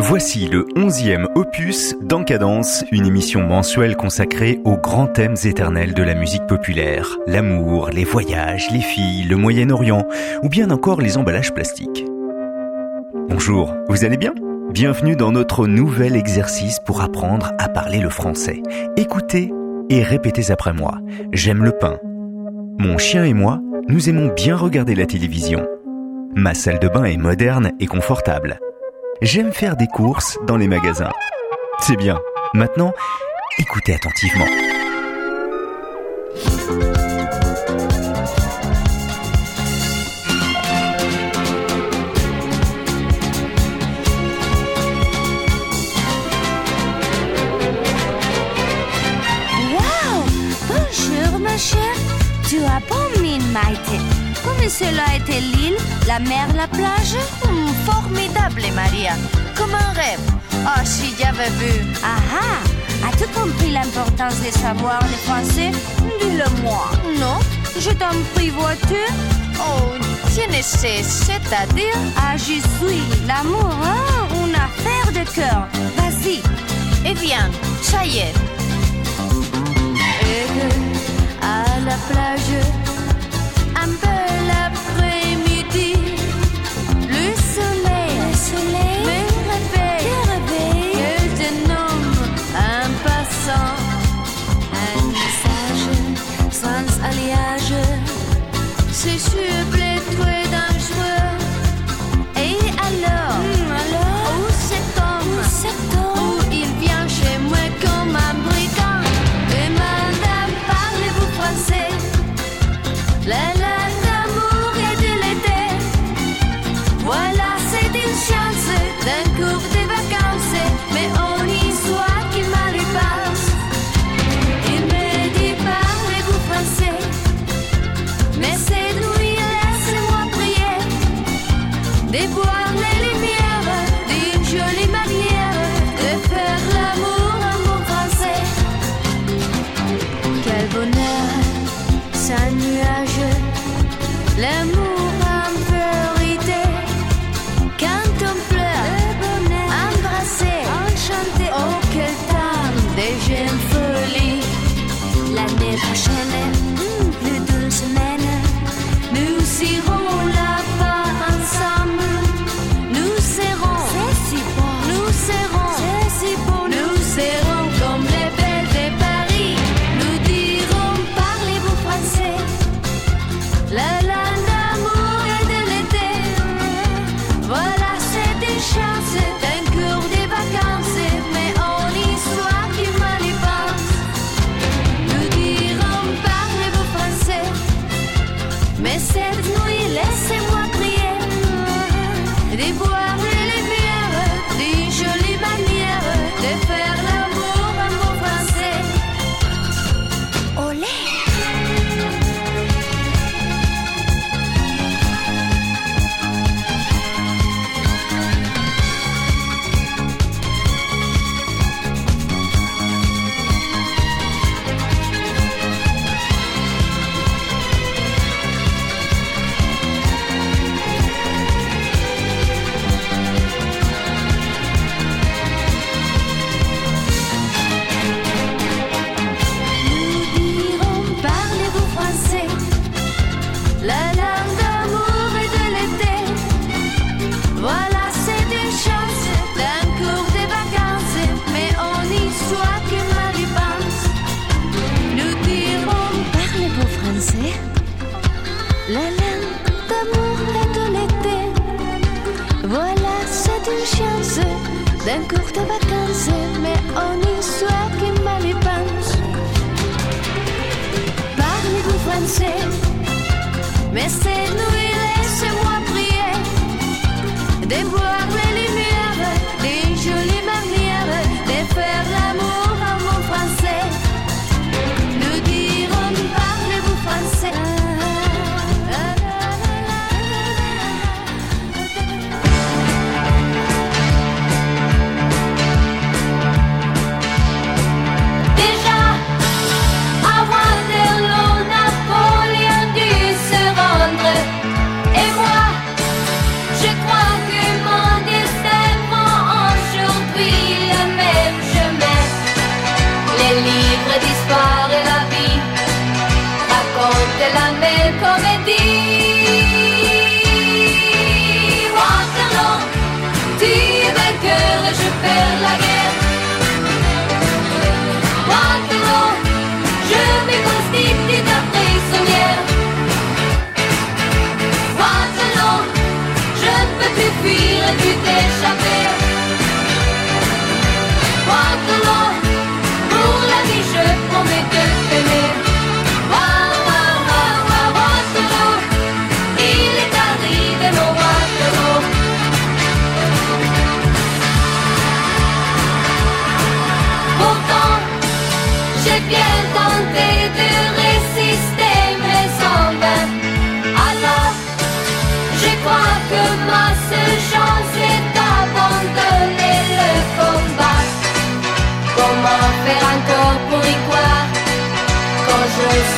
Voici le onzième opus d'Encadence, une émission mensuelle consacrée aux grands thèmes éternels de la musique populaire. L'amour, les voyages, les filles, le Moyen-Orient, ou bien encore les emballages plastiques. Bonjour, vous allez bien? Bienvenue dans notre nouvel exercice pour apprendre à parler le français. Écoutez et répétez après moi. J'aime le pain. Mon chien et moi, nous aimons bien regarder la télévision. Ma salle de bain est moderne et confortable. J'aime faire des courses dans les magasins. C'est bien. Maintenant, écoutez attentivement. Wow Bonjour ma chère, tu as bon mine Maïté. Cela était l'île, la mer, la plage? Hmm, Formidable Maria, comme un rêve. Oh, si j'avais vu. Ah ah As-tu compris l'importance de savoir le français? Dis-le-moi. Non Je t'en prie, vois-tu? Oh, je ne sais, c'est-à-dire? Ah, je suis l'amour, hein Une affaire de cœur. Vas-y. Eh bien, ça y est. Et à la plage,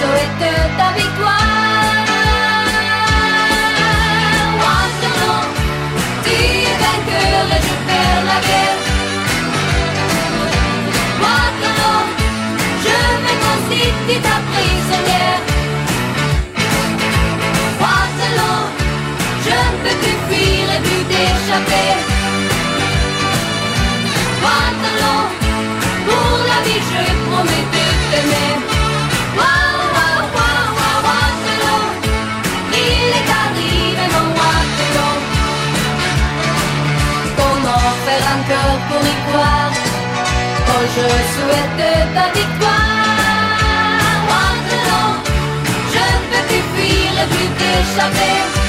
souhaite ta victoire. Moi, ton tu es vainqueur et je perds la guerre. Moi, ton nom, je me constitue ta prisonnière. Moi, ton nom, je ne peux plus fuir et plus t'échapper. Moi, ton nom, pour la vie, je promets de t'aimer. je souhaite ta victoire. Moi, je ne peux plus fuir et plus t'échapper.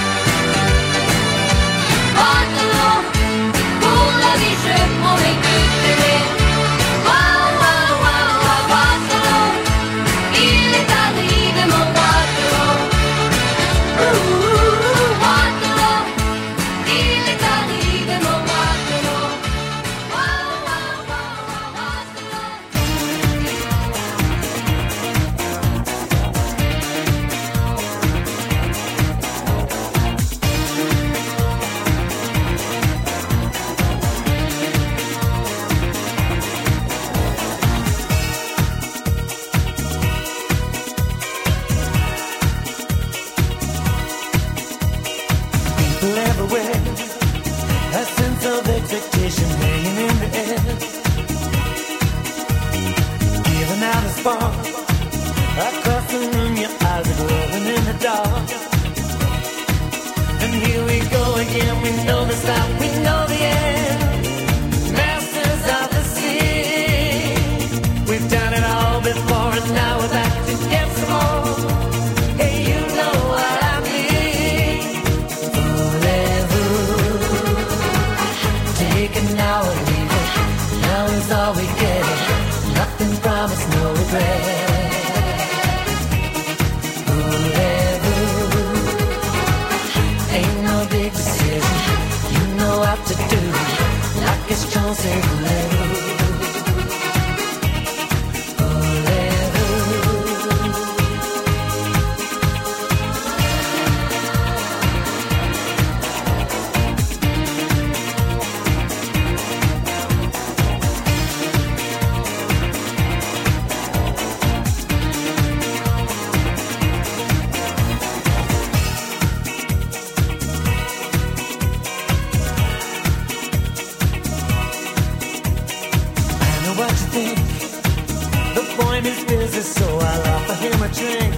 The boy is busy, so I'll offer him a drink.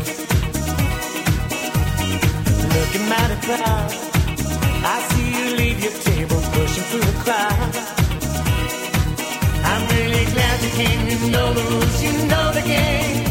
Looking mighty crowd, I see you leave your table, pushing through the crowd. I'm really glad you came. You know the rules, you know the game.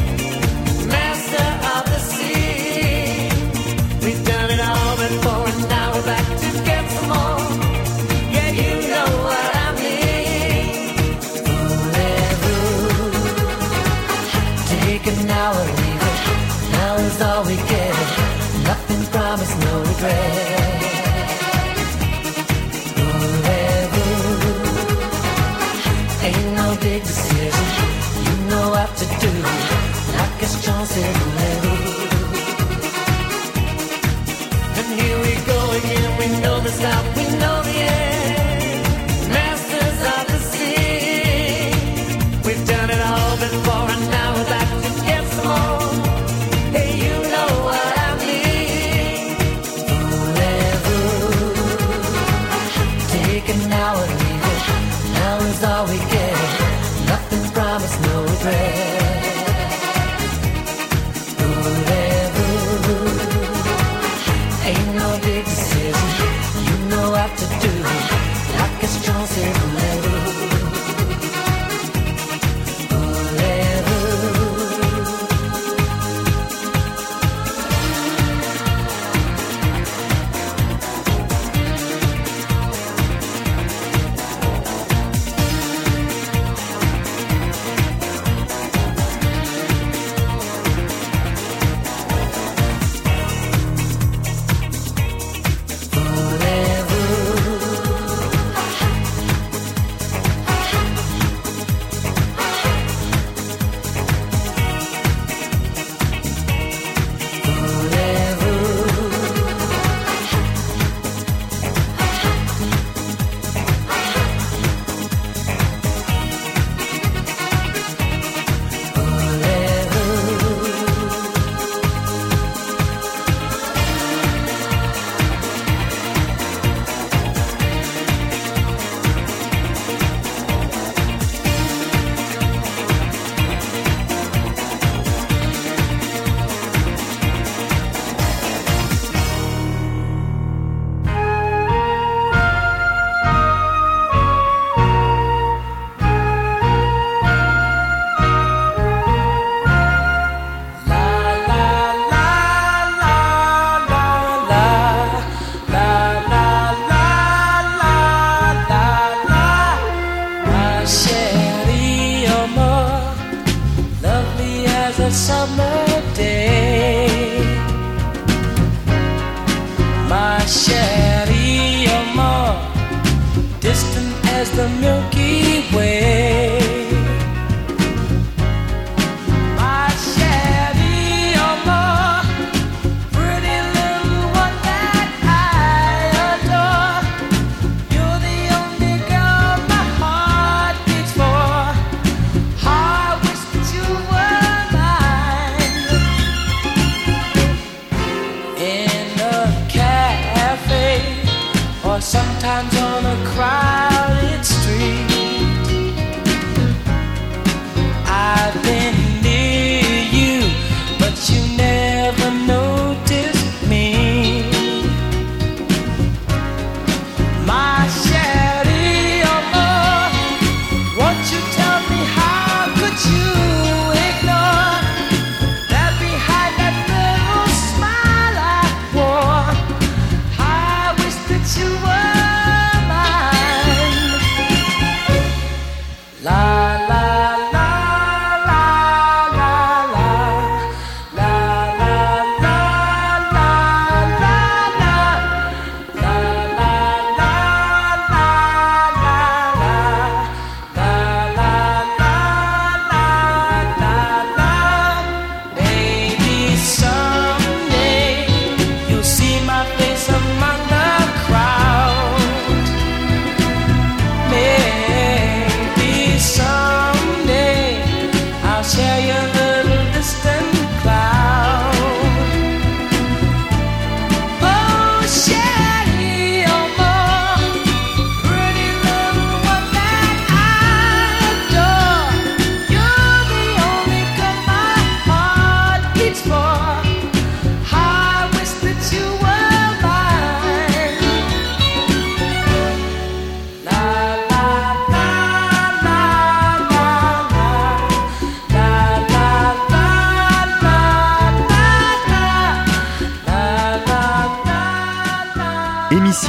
sometimes on a cry.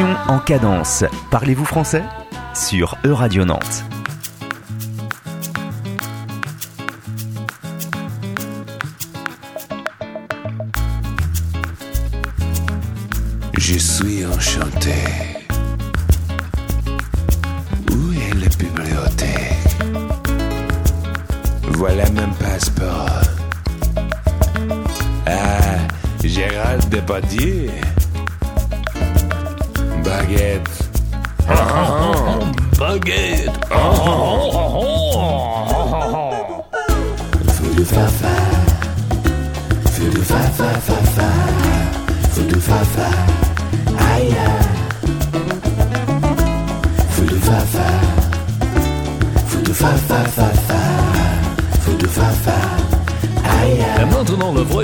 En cadence. Parlez-vous français sur E-Radio Nantes. Je suis enchanté. Où est la bibliothèque? Voilà mon passeport. Ah, Gérald Depardieu.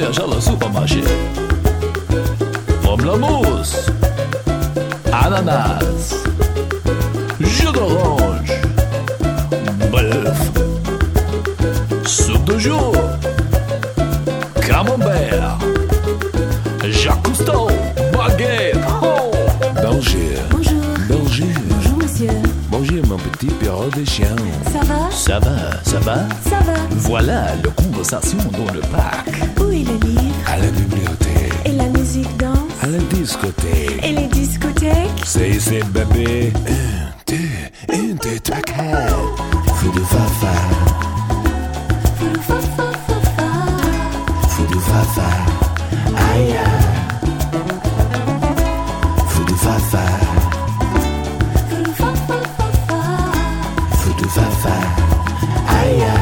viajar al supermarché. Pomme la mousse, ananas, jus d'orange, bœuf, soupe de jour, camembert, Jacques Cousteau, baguette, oh Belgique. Bonjour. Bonjour, monsieur. Bonjour, mon petit Pierrot des chiens. Ça va? Ça va, ça va? Ça va. Voilà la conversation dans le parc. la. Et les discothèques C'est ici, bébé. Un, deux, un, deux, trois, quatre. Fou de fafa. Fou de fafa, fafa. Fou de fafa. Aïe, aïe. Fou de fafa. Fou de fafa, fafa. Fou de fafa. Aïe, aïe.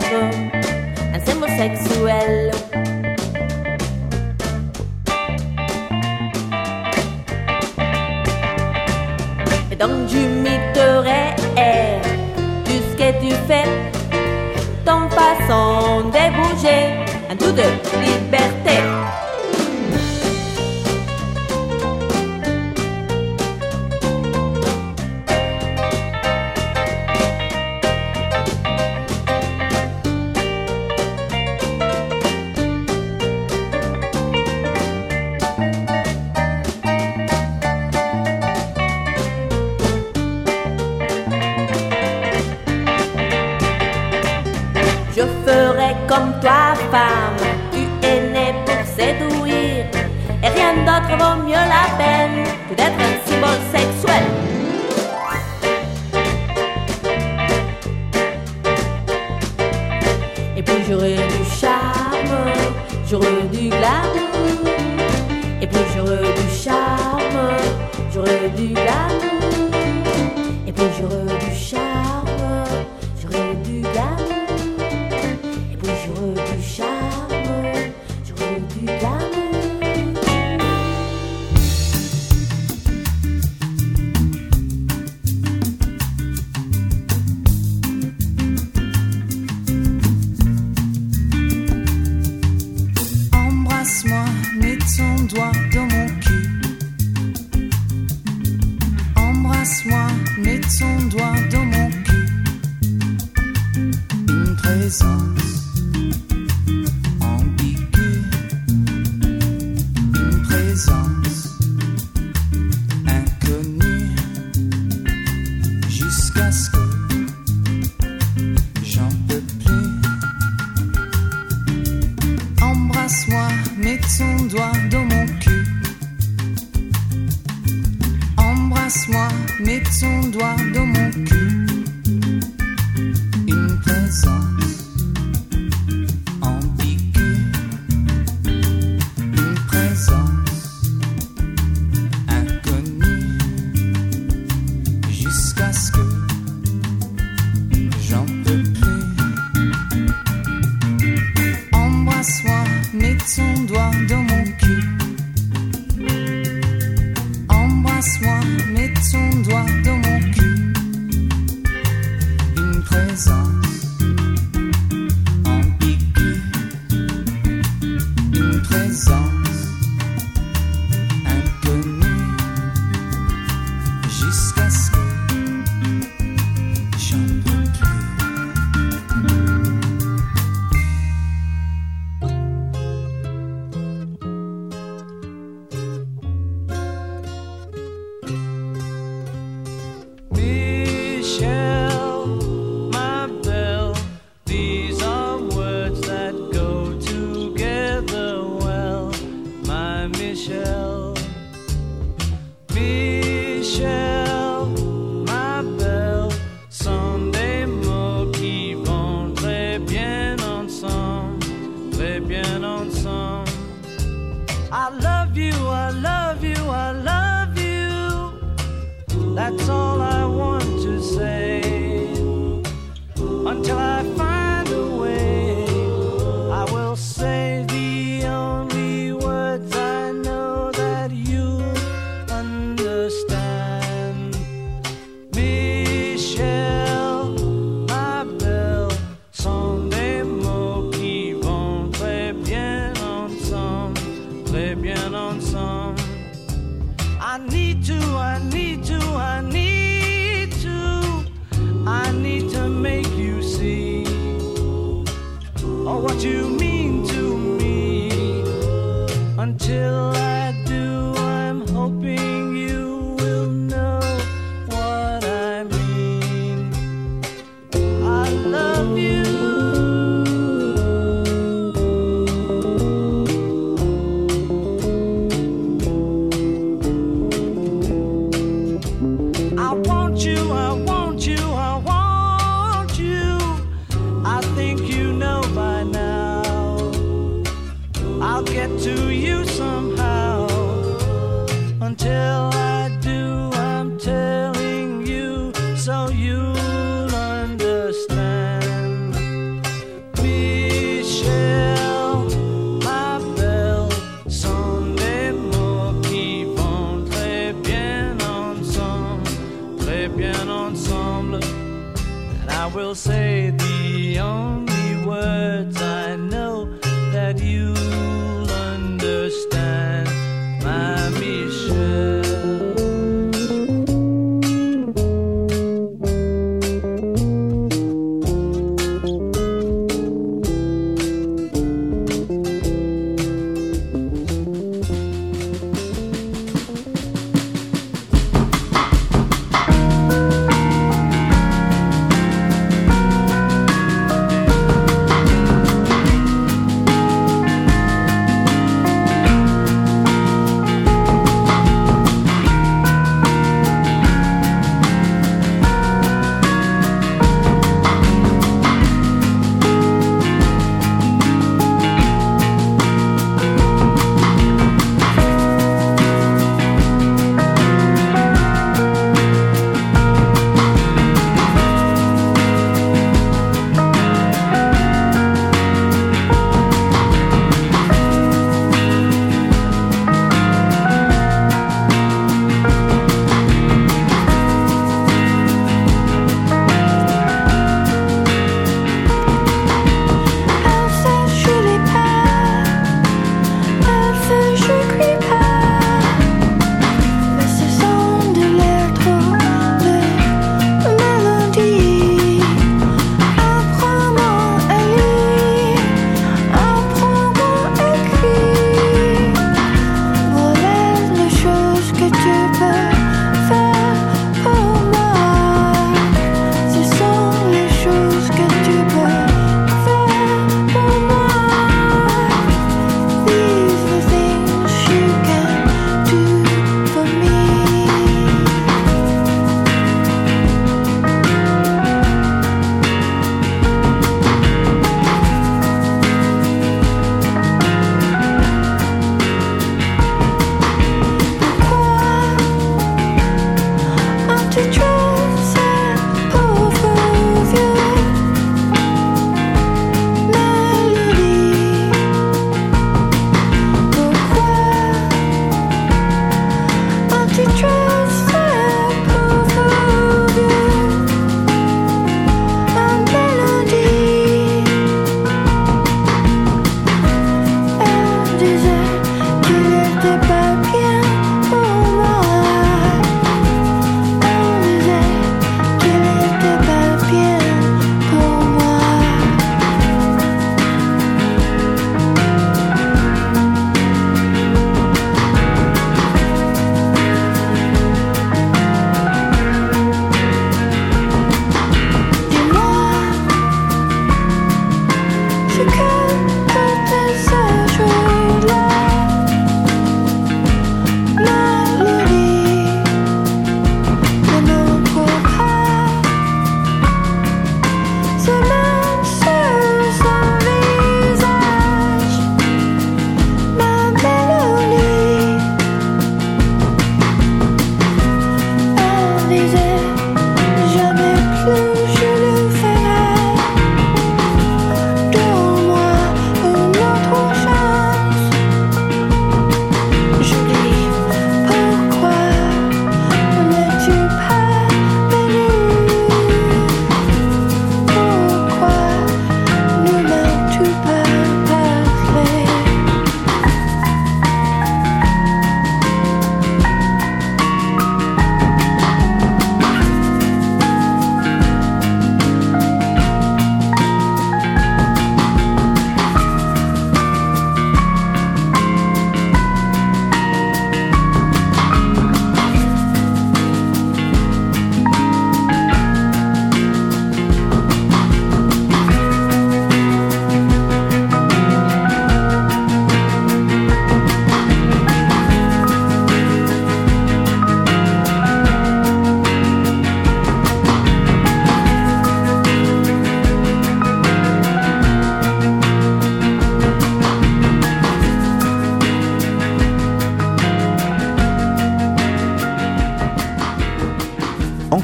sexo, and symbol sexuel. Et donc du mythe réel, ce que tu fais, ton façon de bouger, un tout de liberté.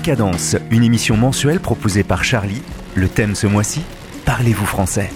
Décadence, une émission mensuelle proposée par Charlie. Le thème ce mois-ci, parlez-vous français?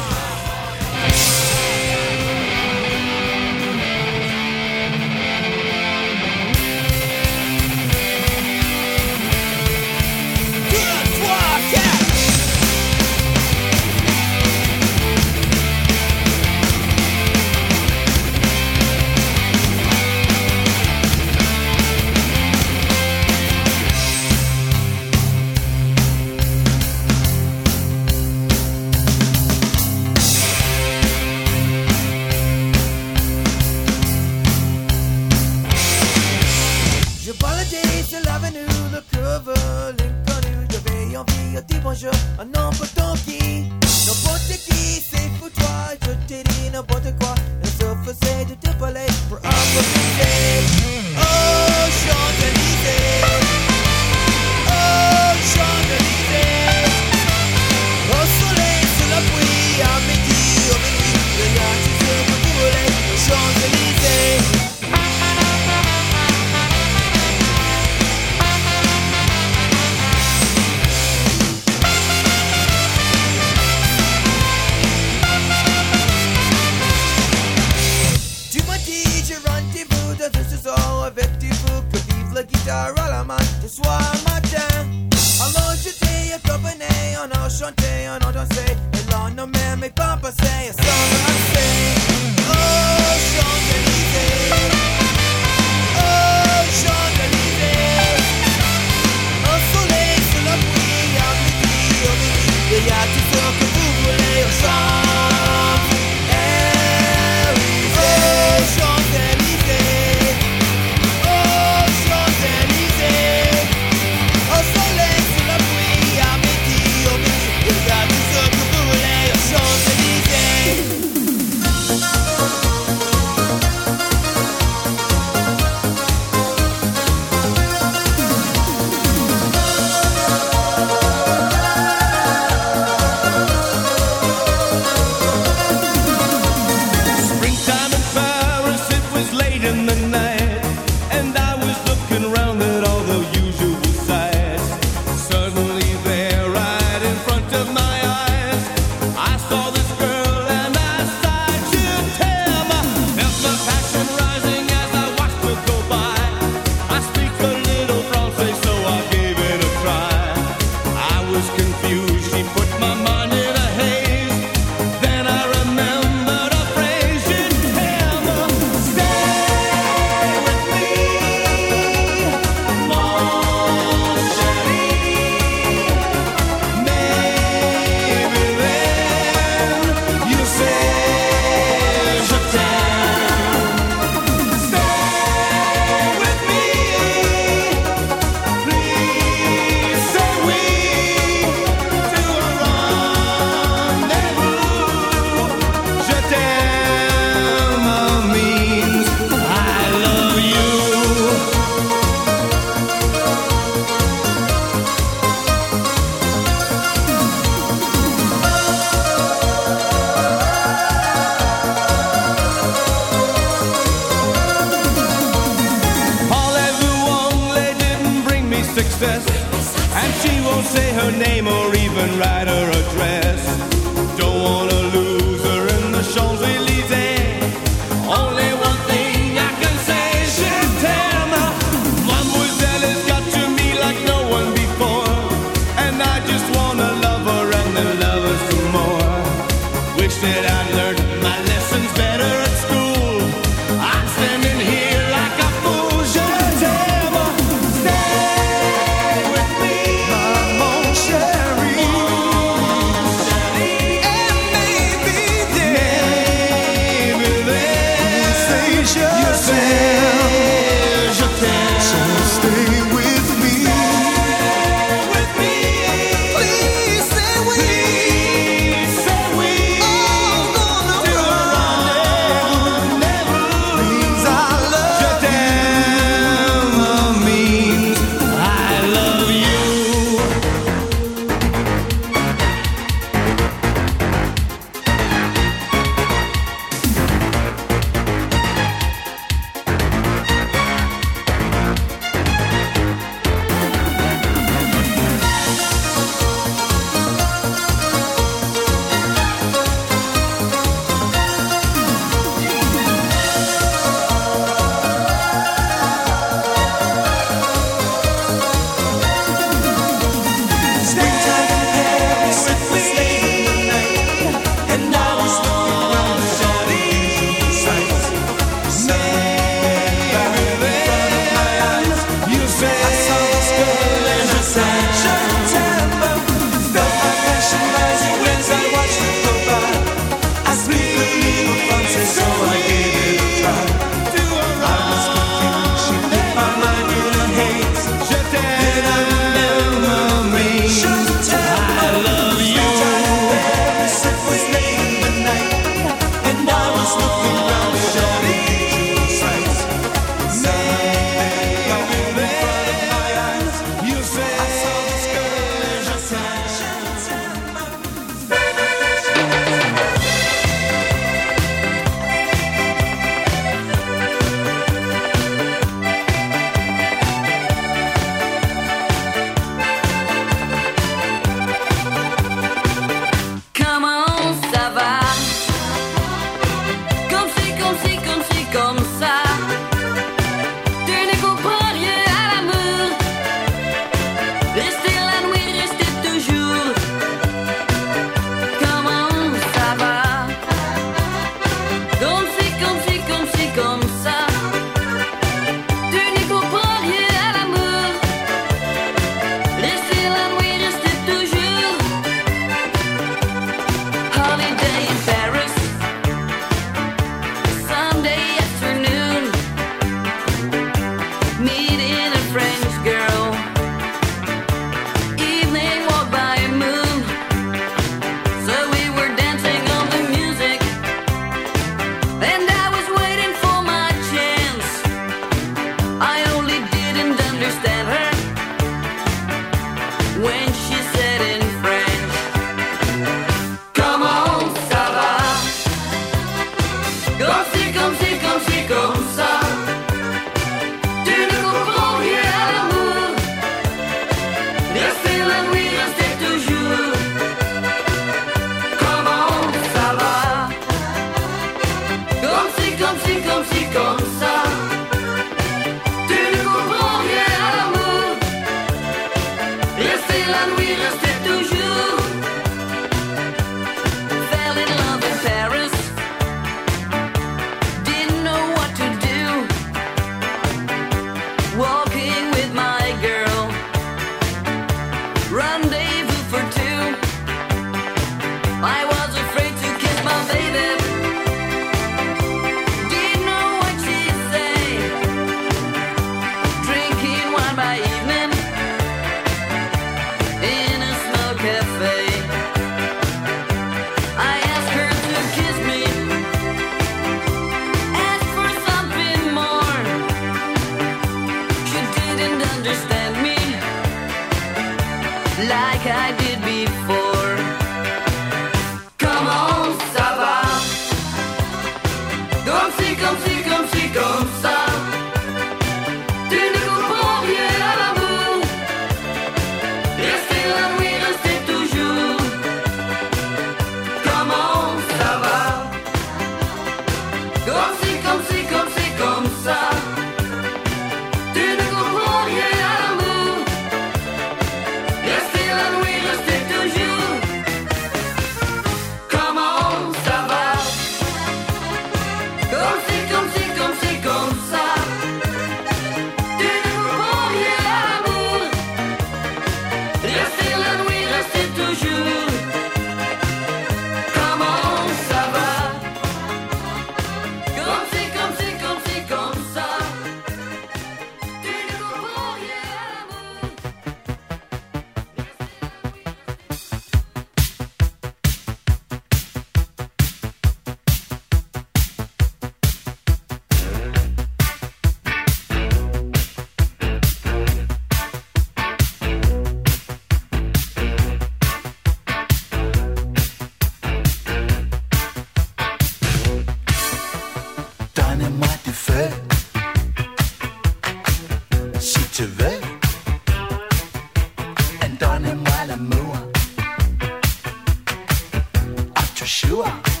sure.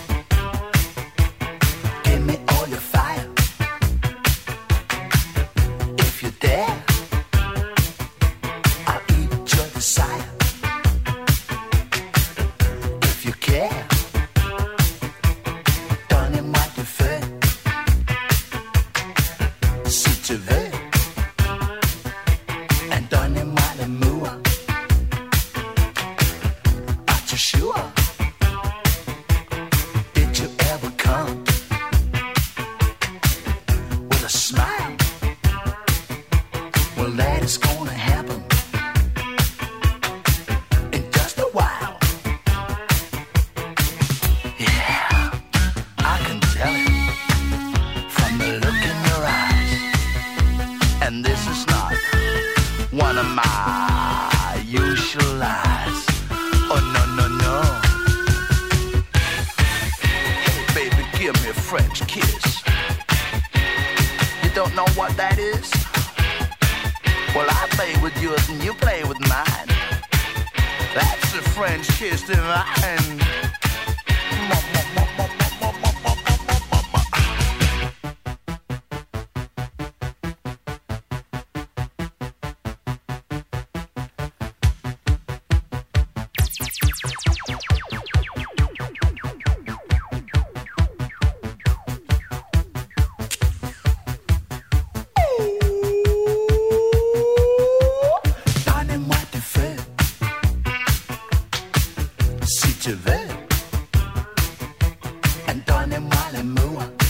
and more.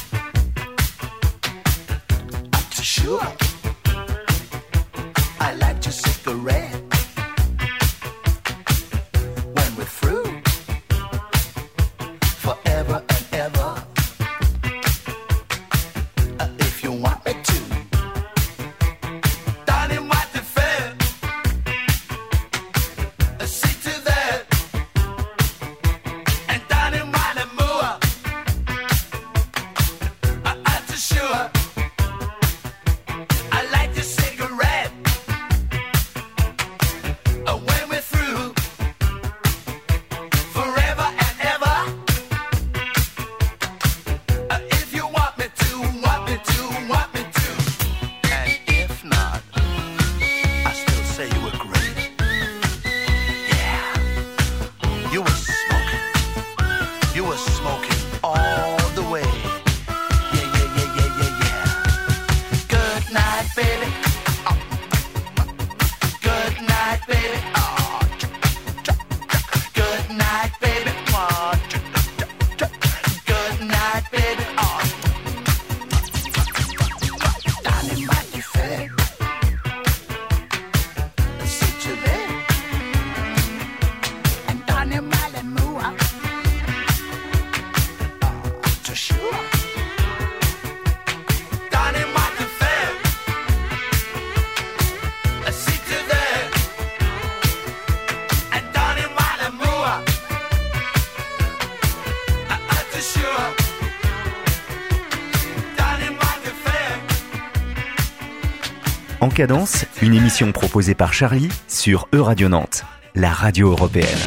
En cadence, une émission proposée par Charlie sur E-Radio Nantes, la radio européenne.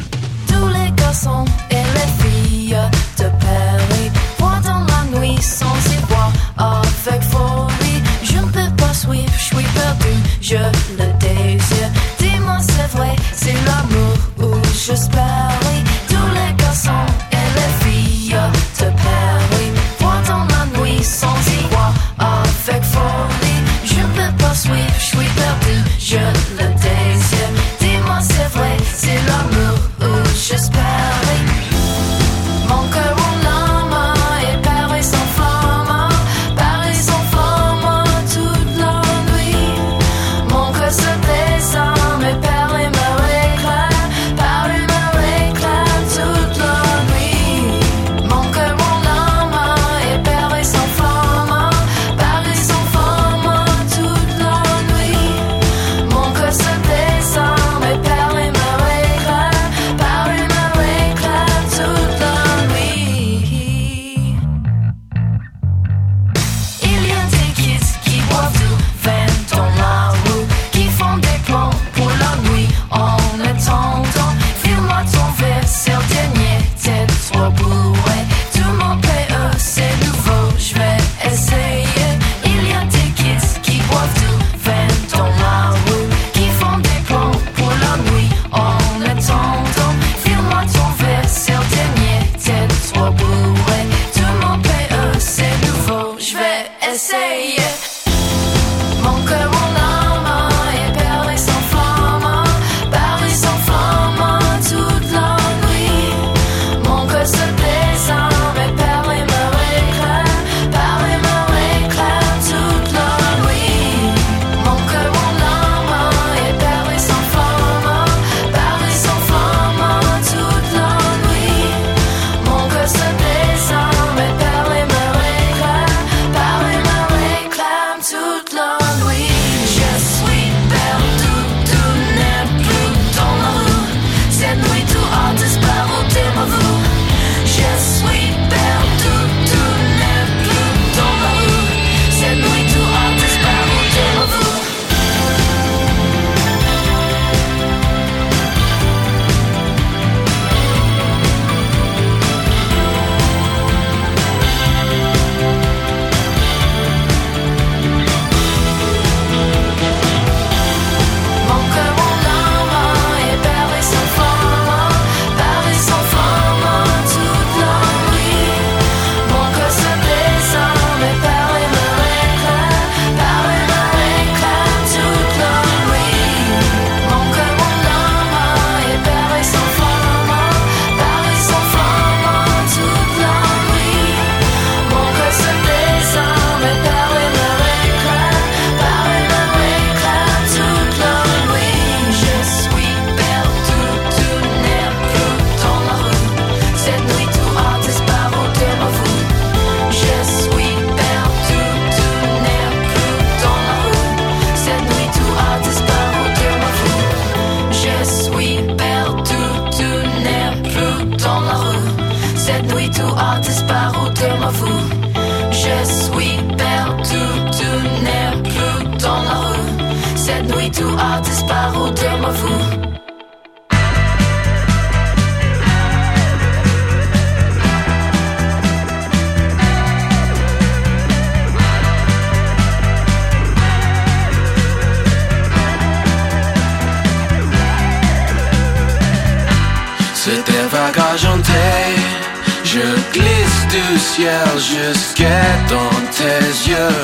du ciel jusqu'à dans tes yeux.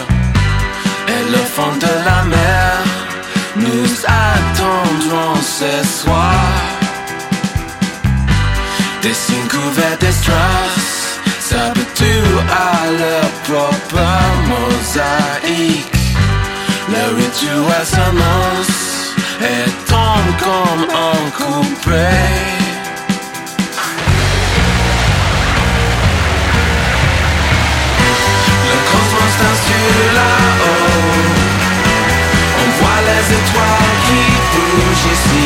Et le fond de la mer, nous attendrons ce soir. Des signes couverts d'estrasse, s'habituent à leur propre mosaïque? Le rituel s'annonce et tombe comme un coupé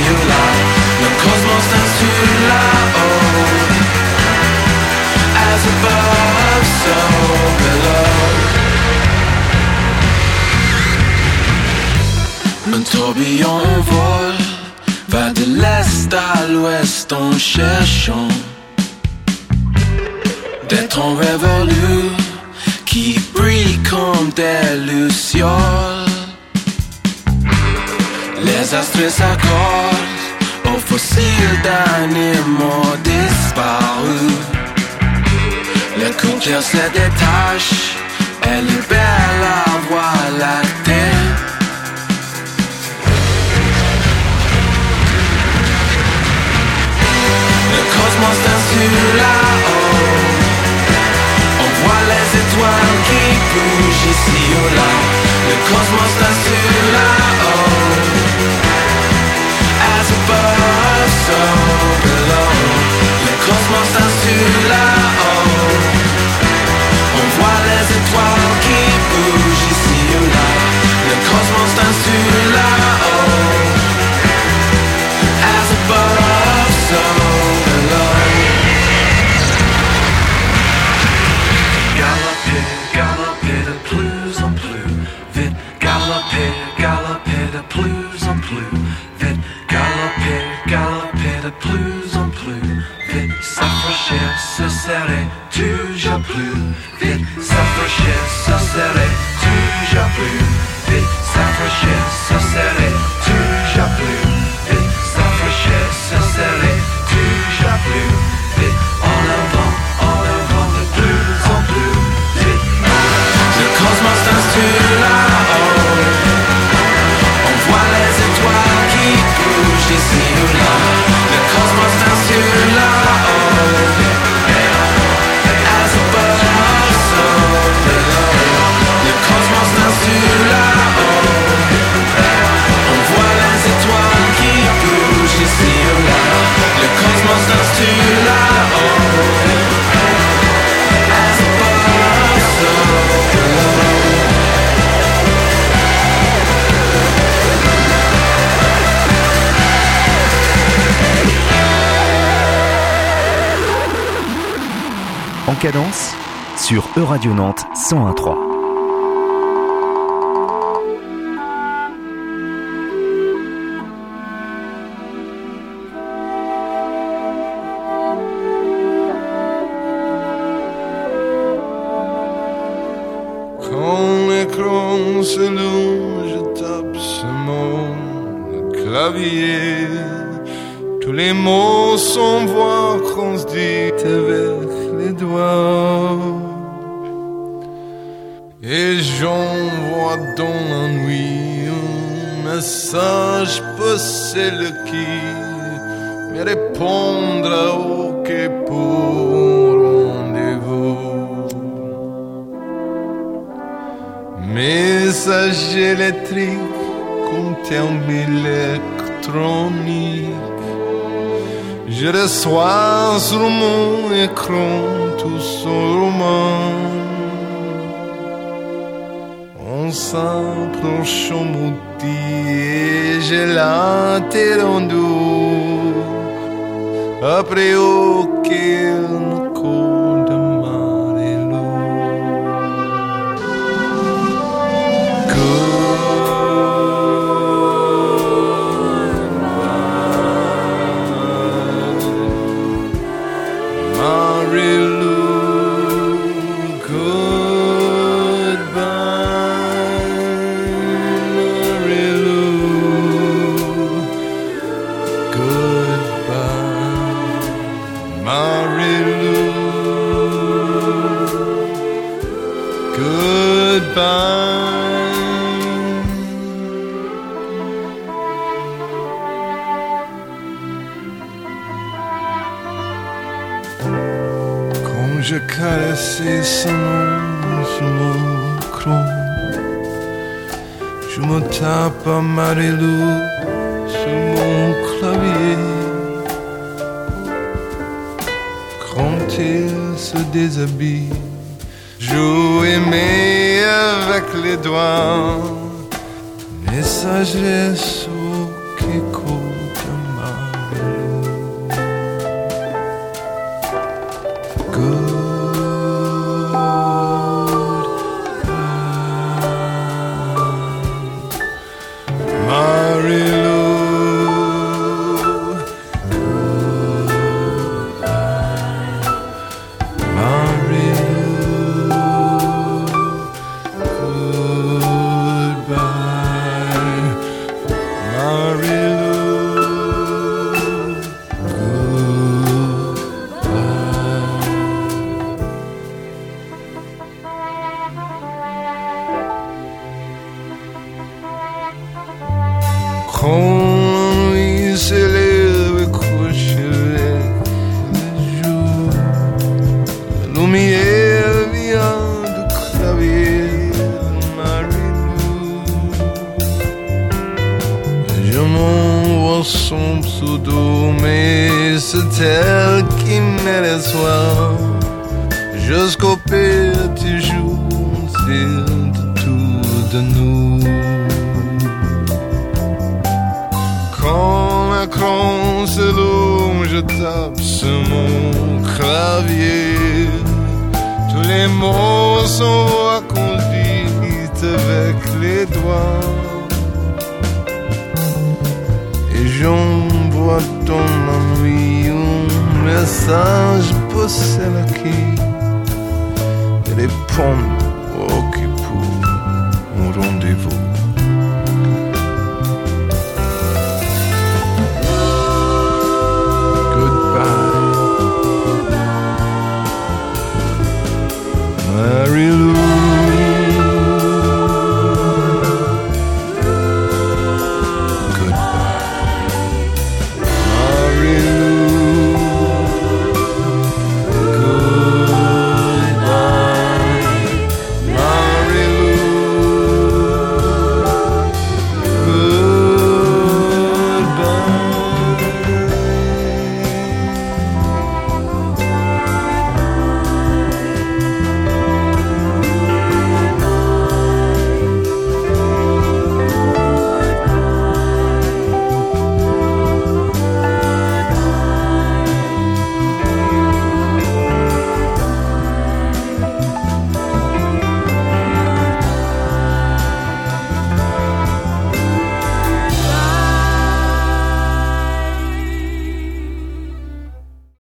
Le cosmos insula oh. As above, so below Un tourbillon vole Va de l'est à l'ouest en cherchant D'être en révolu Qui brille comme des lucioles les astres s'accordent aux fossiles d'animaux disparus. Le couture se détache, elle est belle à voir la terre. Le cosmos dessus là-haut On voit les étoiles qui bougent ici ou là Le cosmos dessus là-haut so below Le cosmos dessus là-haut. On voit les étoiles qui bougent ici ou là. Le cosmos dessus se serrer, toujours plus vite. S'approcher, se serrer, toujours En cadence sur Euradio Nantes 101.3. Je reçois sur mon écran tout roman. On s'approche au mouti et j'ai l'interrompu. Après aucun mon crâne Je me tape à Marilou sur mon clavier Quand il se déshabille. Je aimais avec les doigts. Messager son pseudo, mais c'est elle qui met les soirs jusqu'au petit jour de tout de nous. Quand la se loue, je tape sur mon clavier. Tous les mots sont reconduits avec les doigts. J'envoie ton ennui un message pour celle qui répond occupe un rendez-vous. Goodbye. Mary Lou.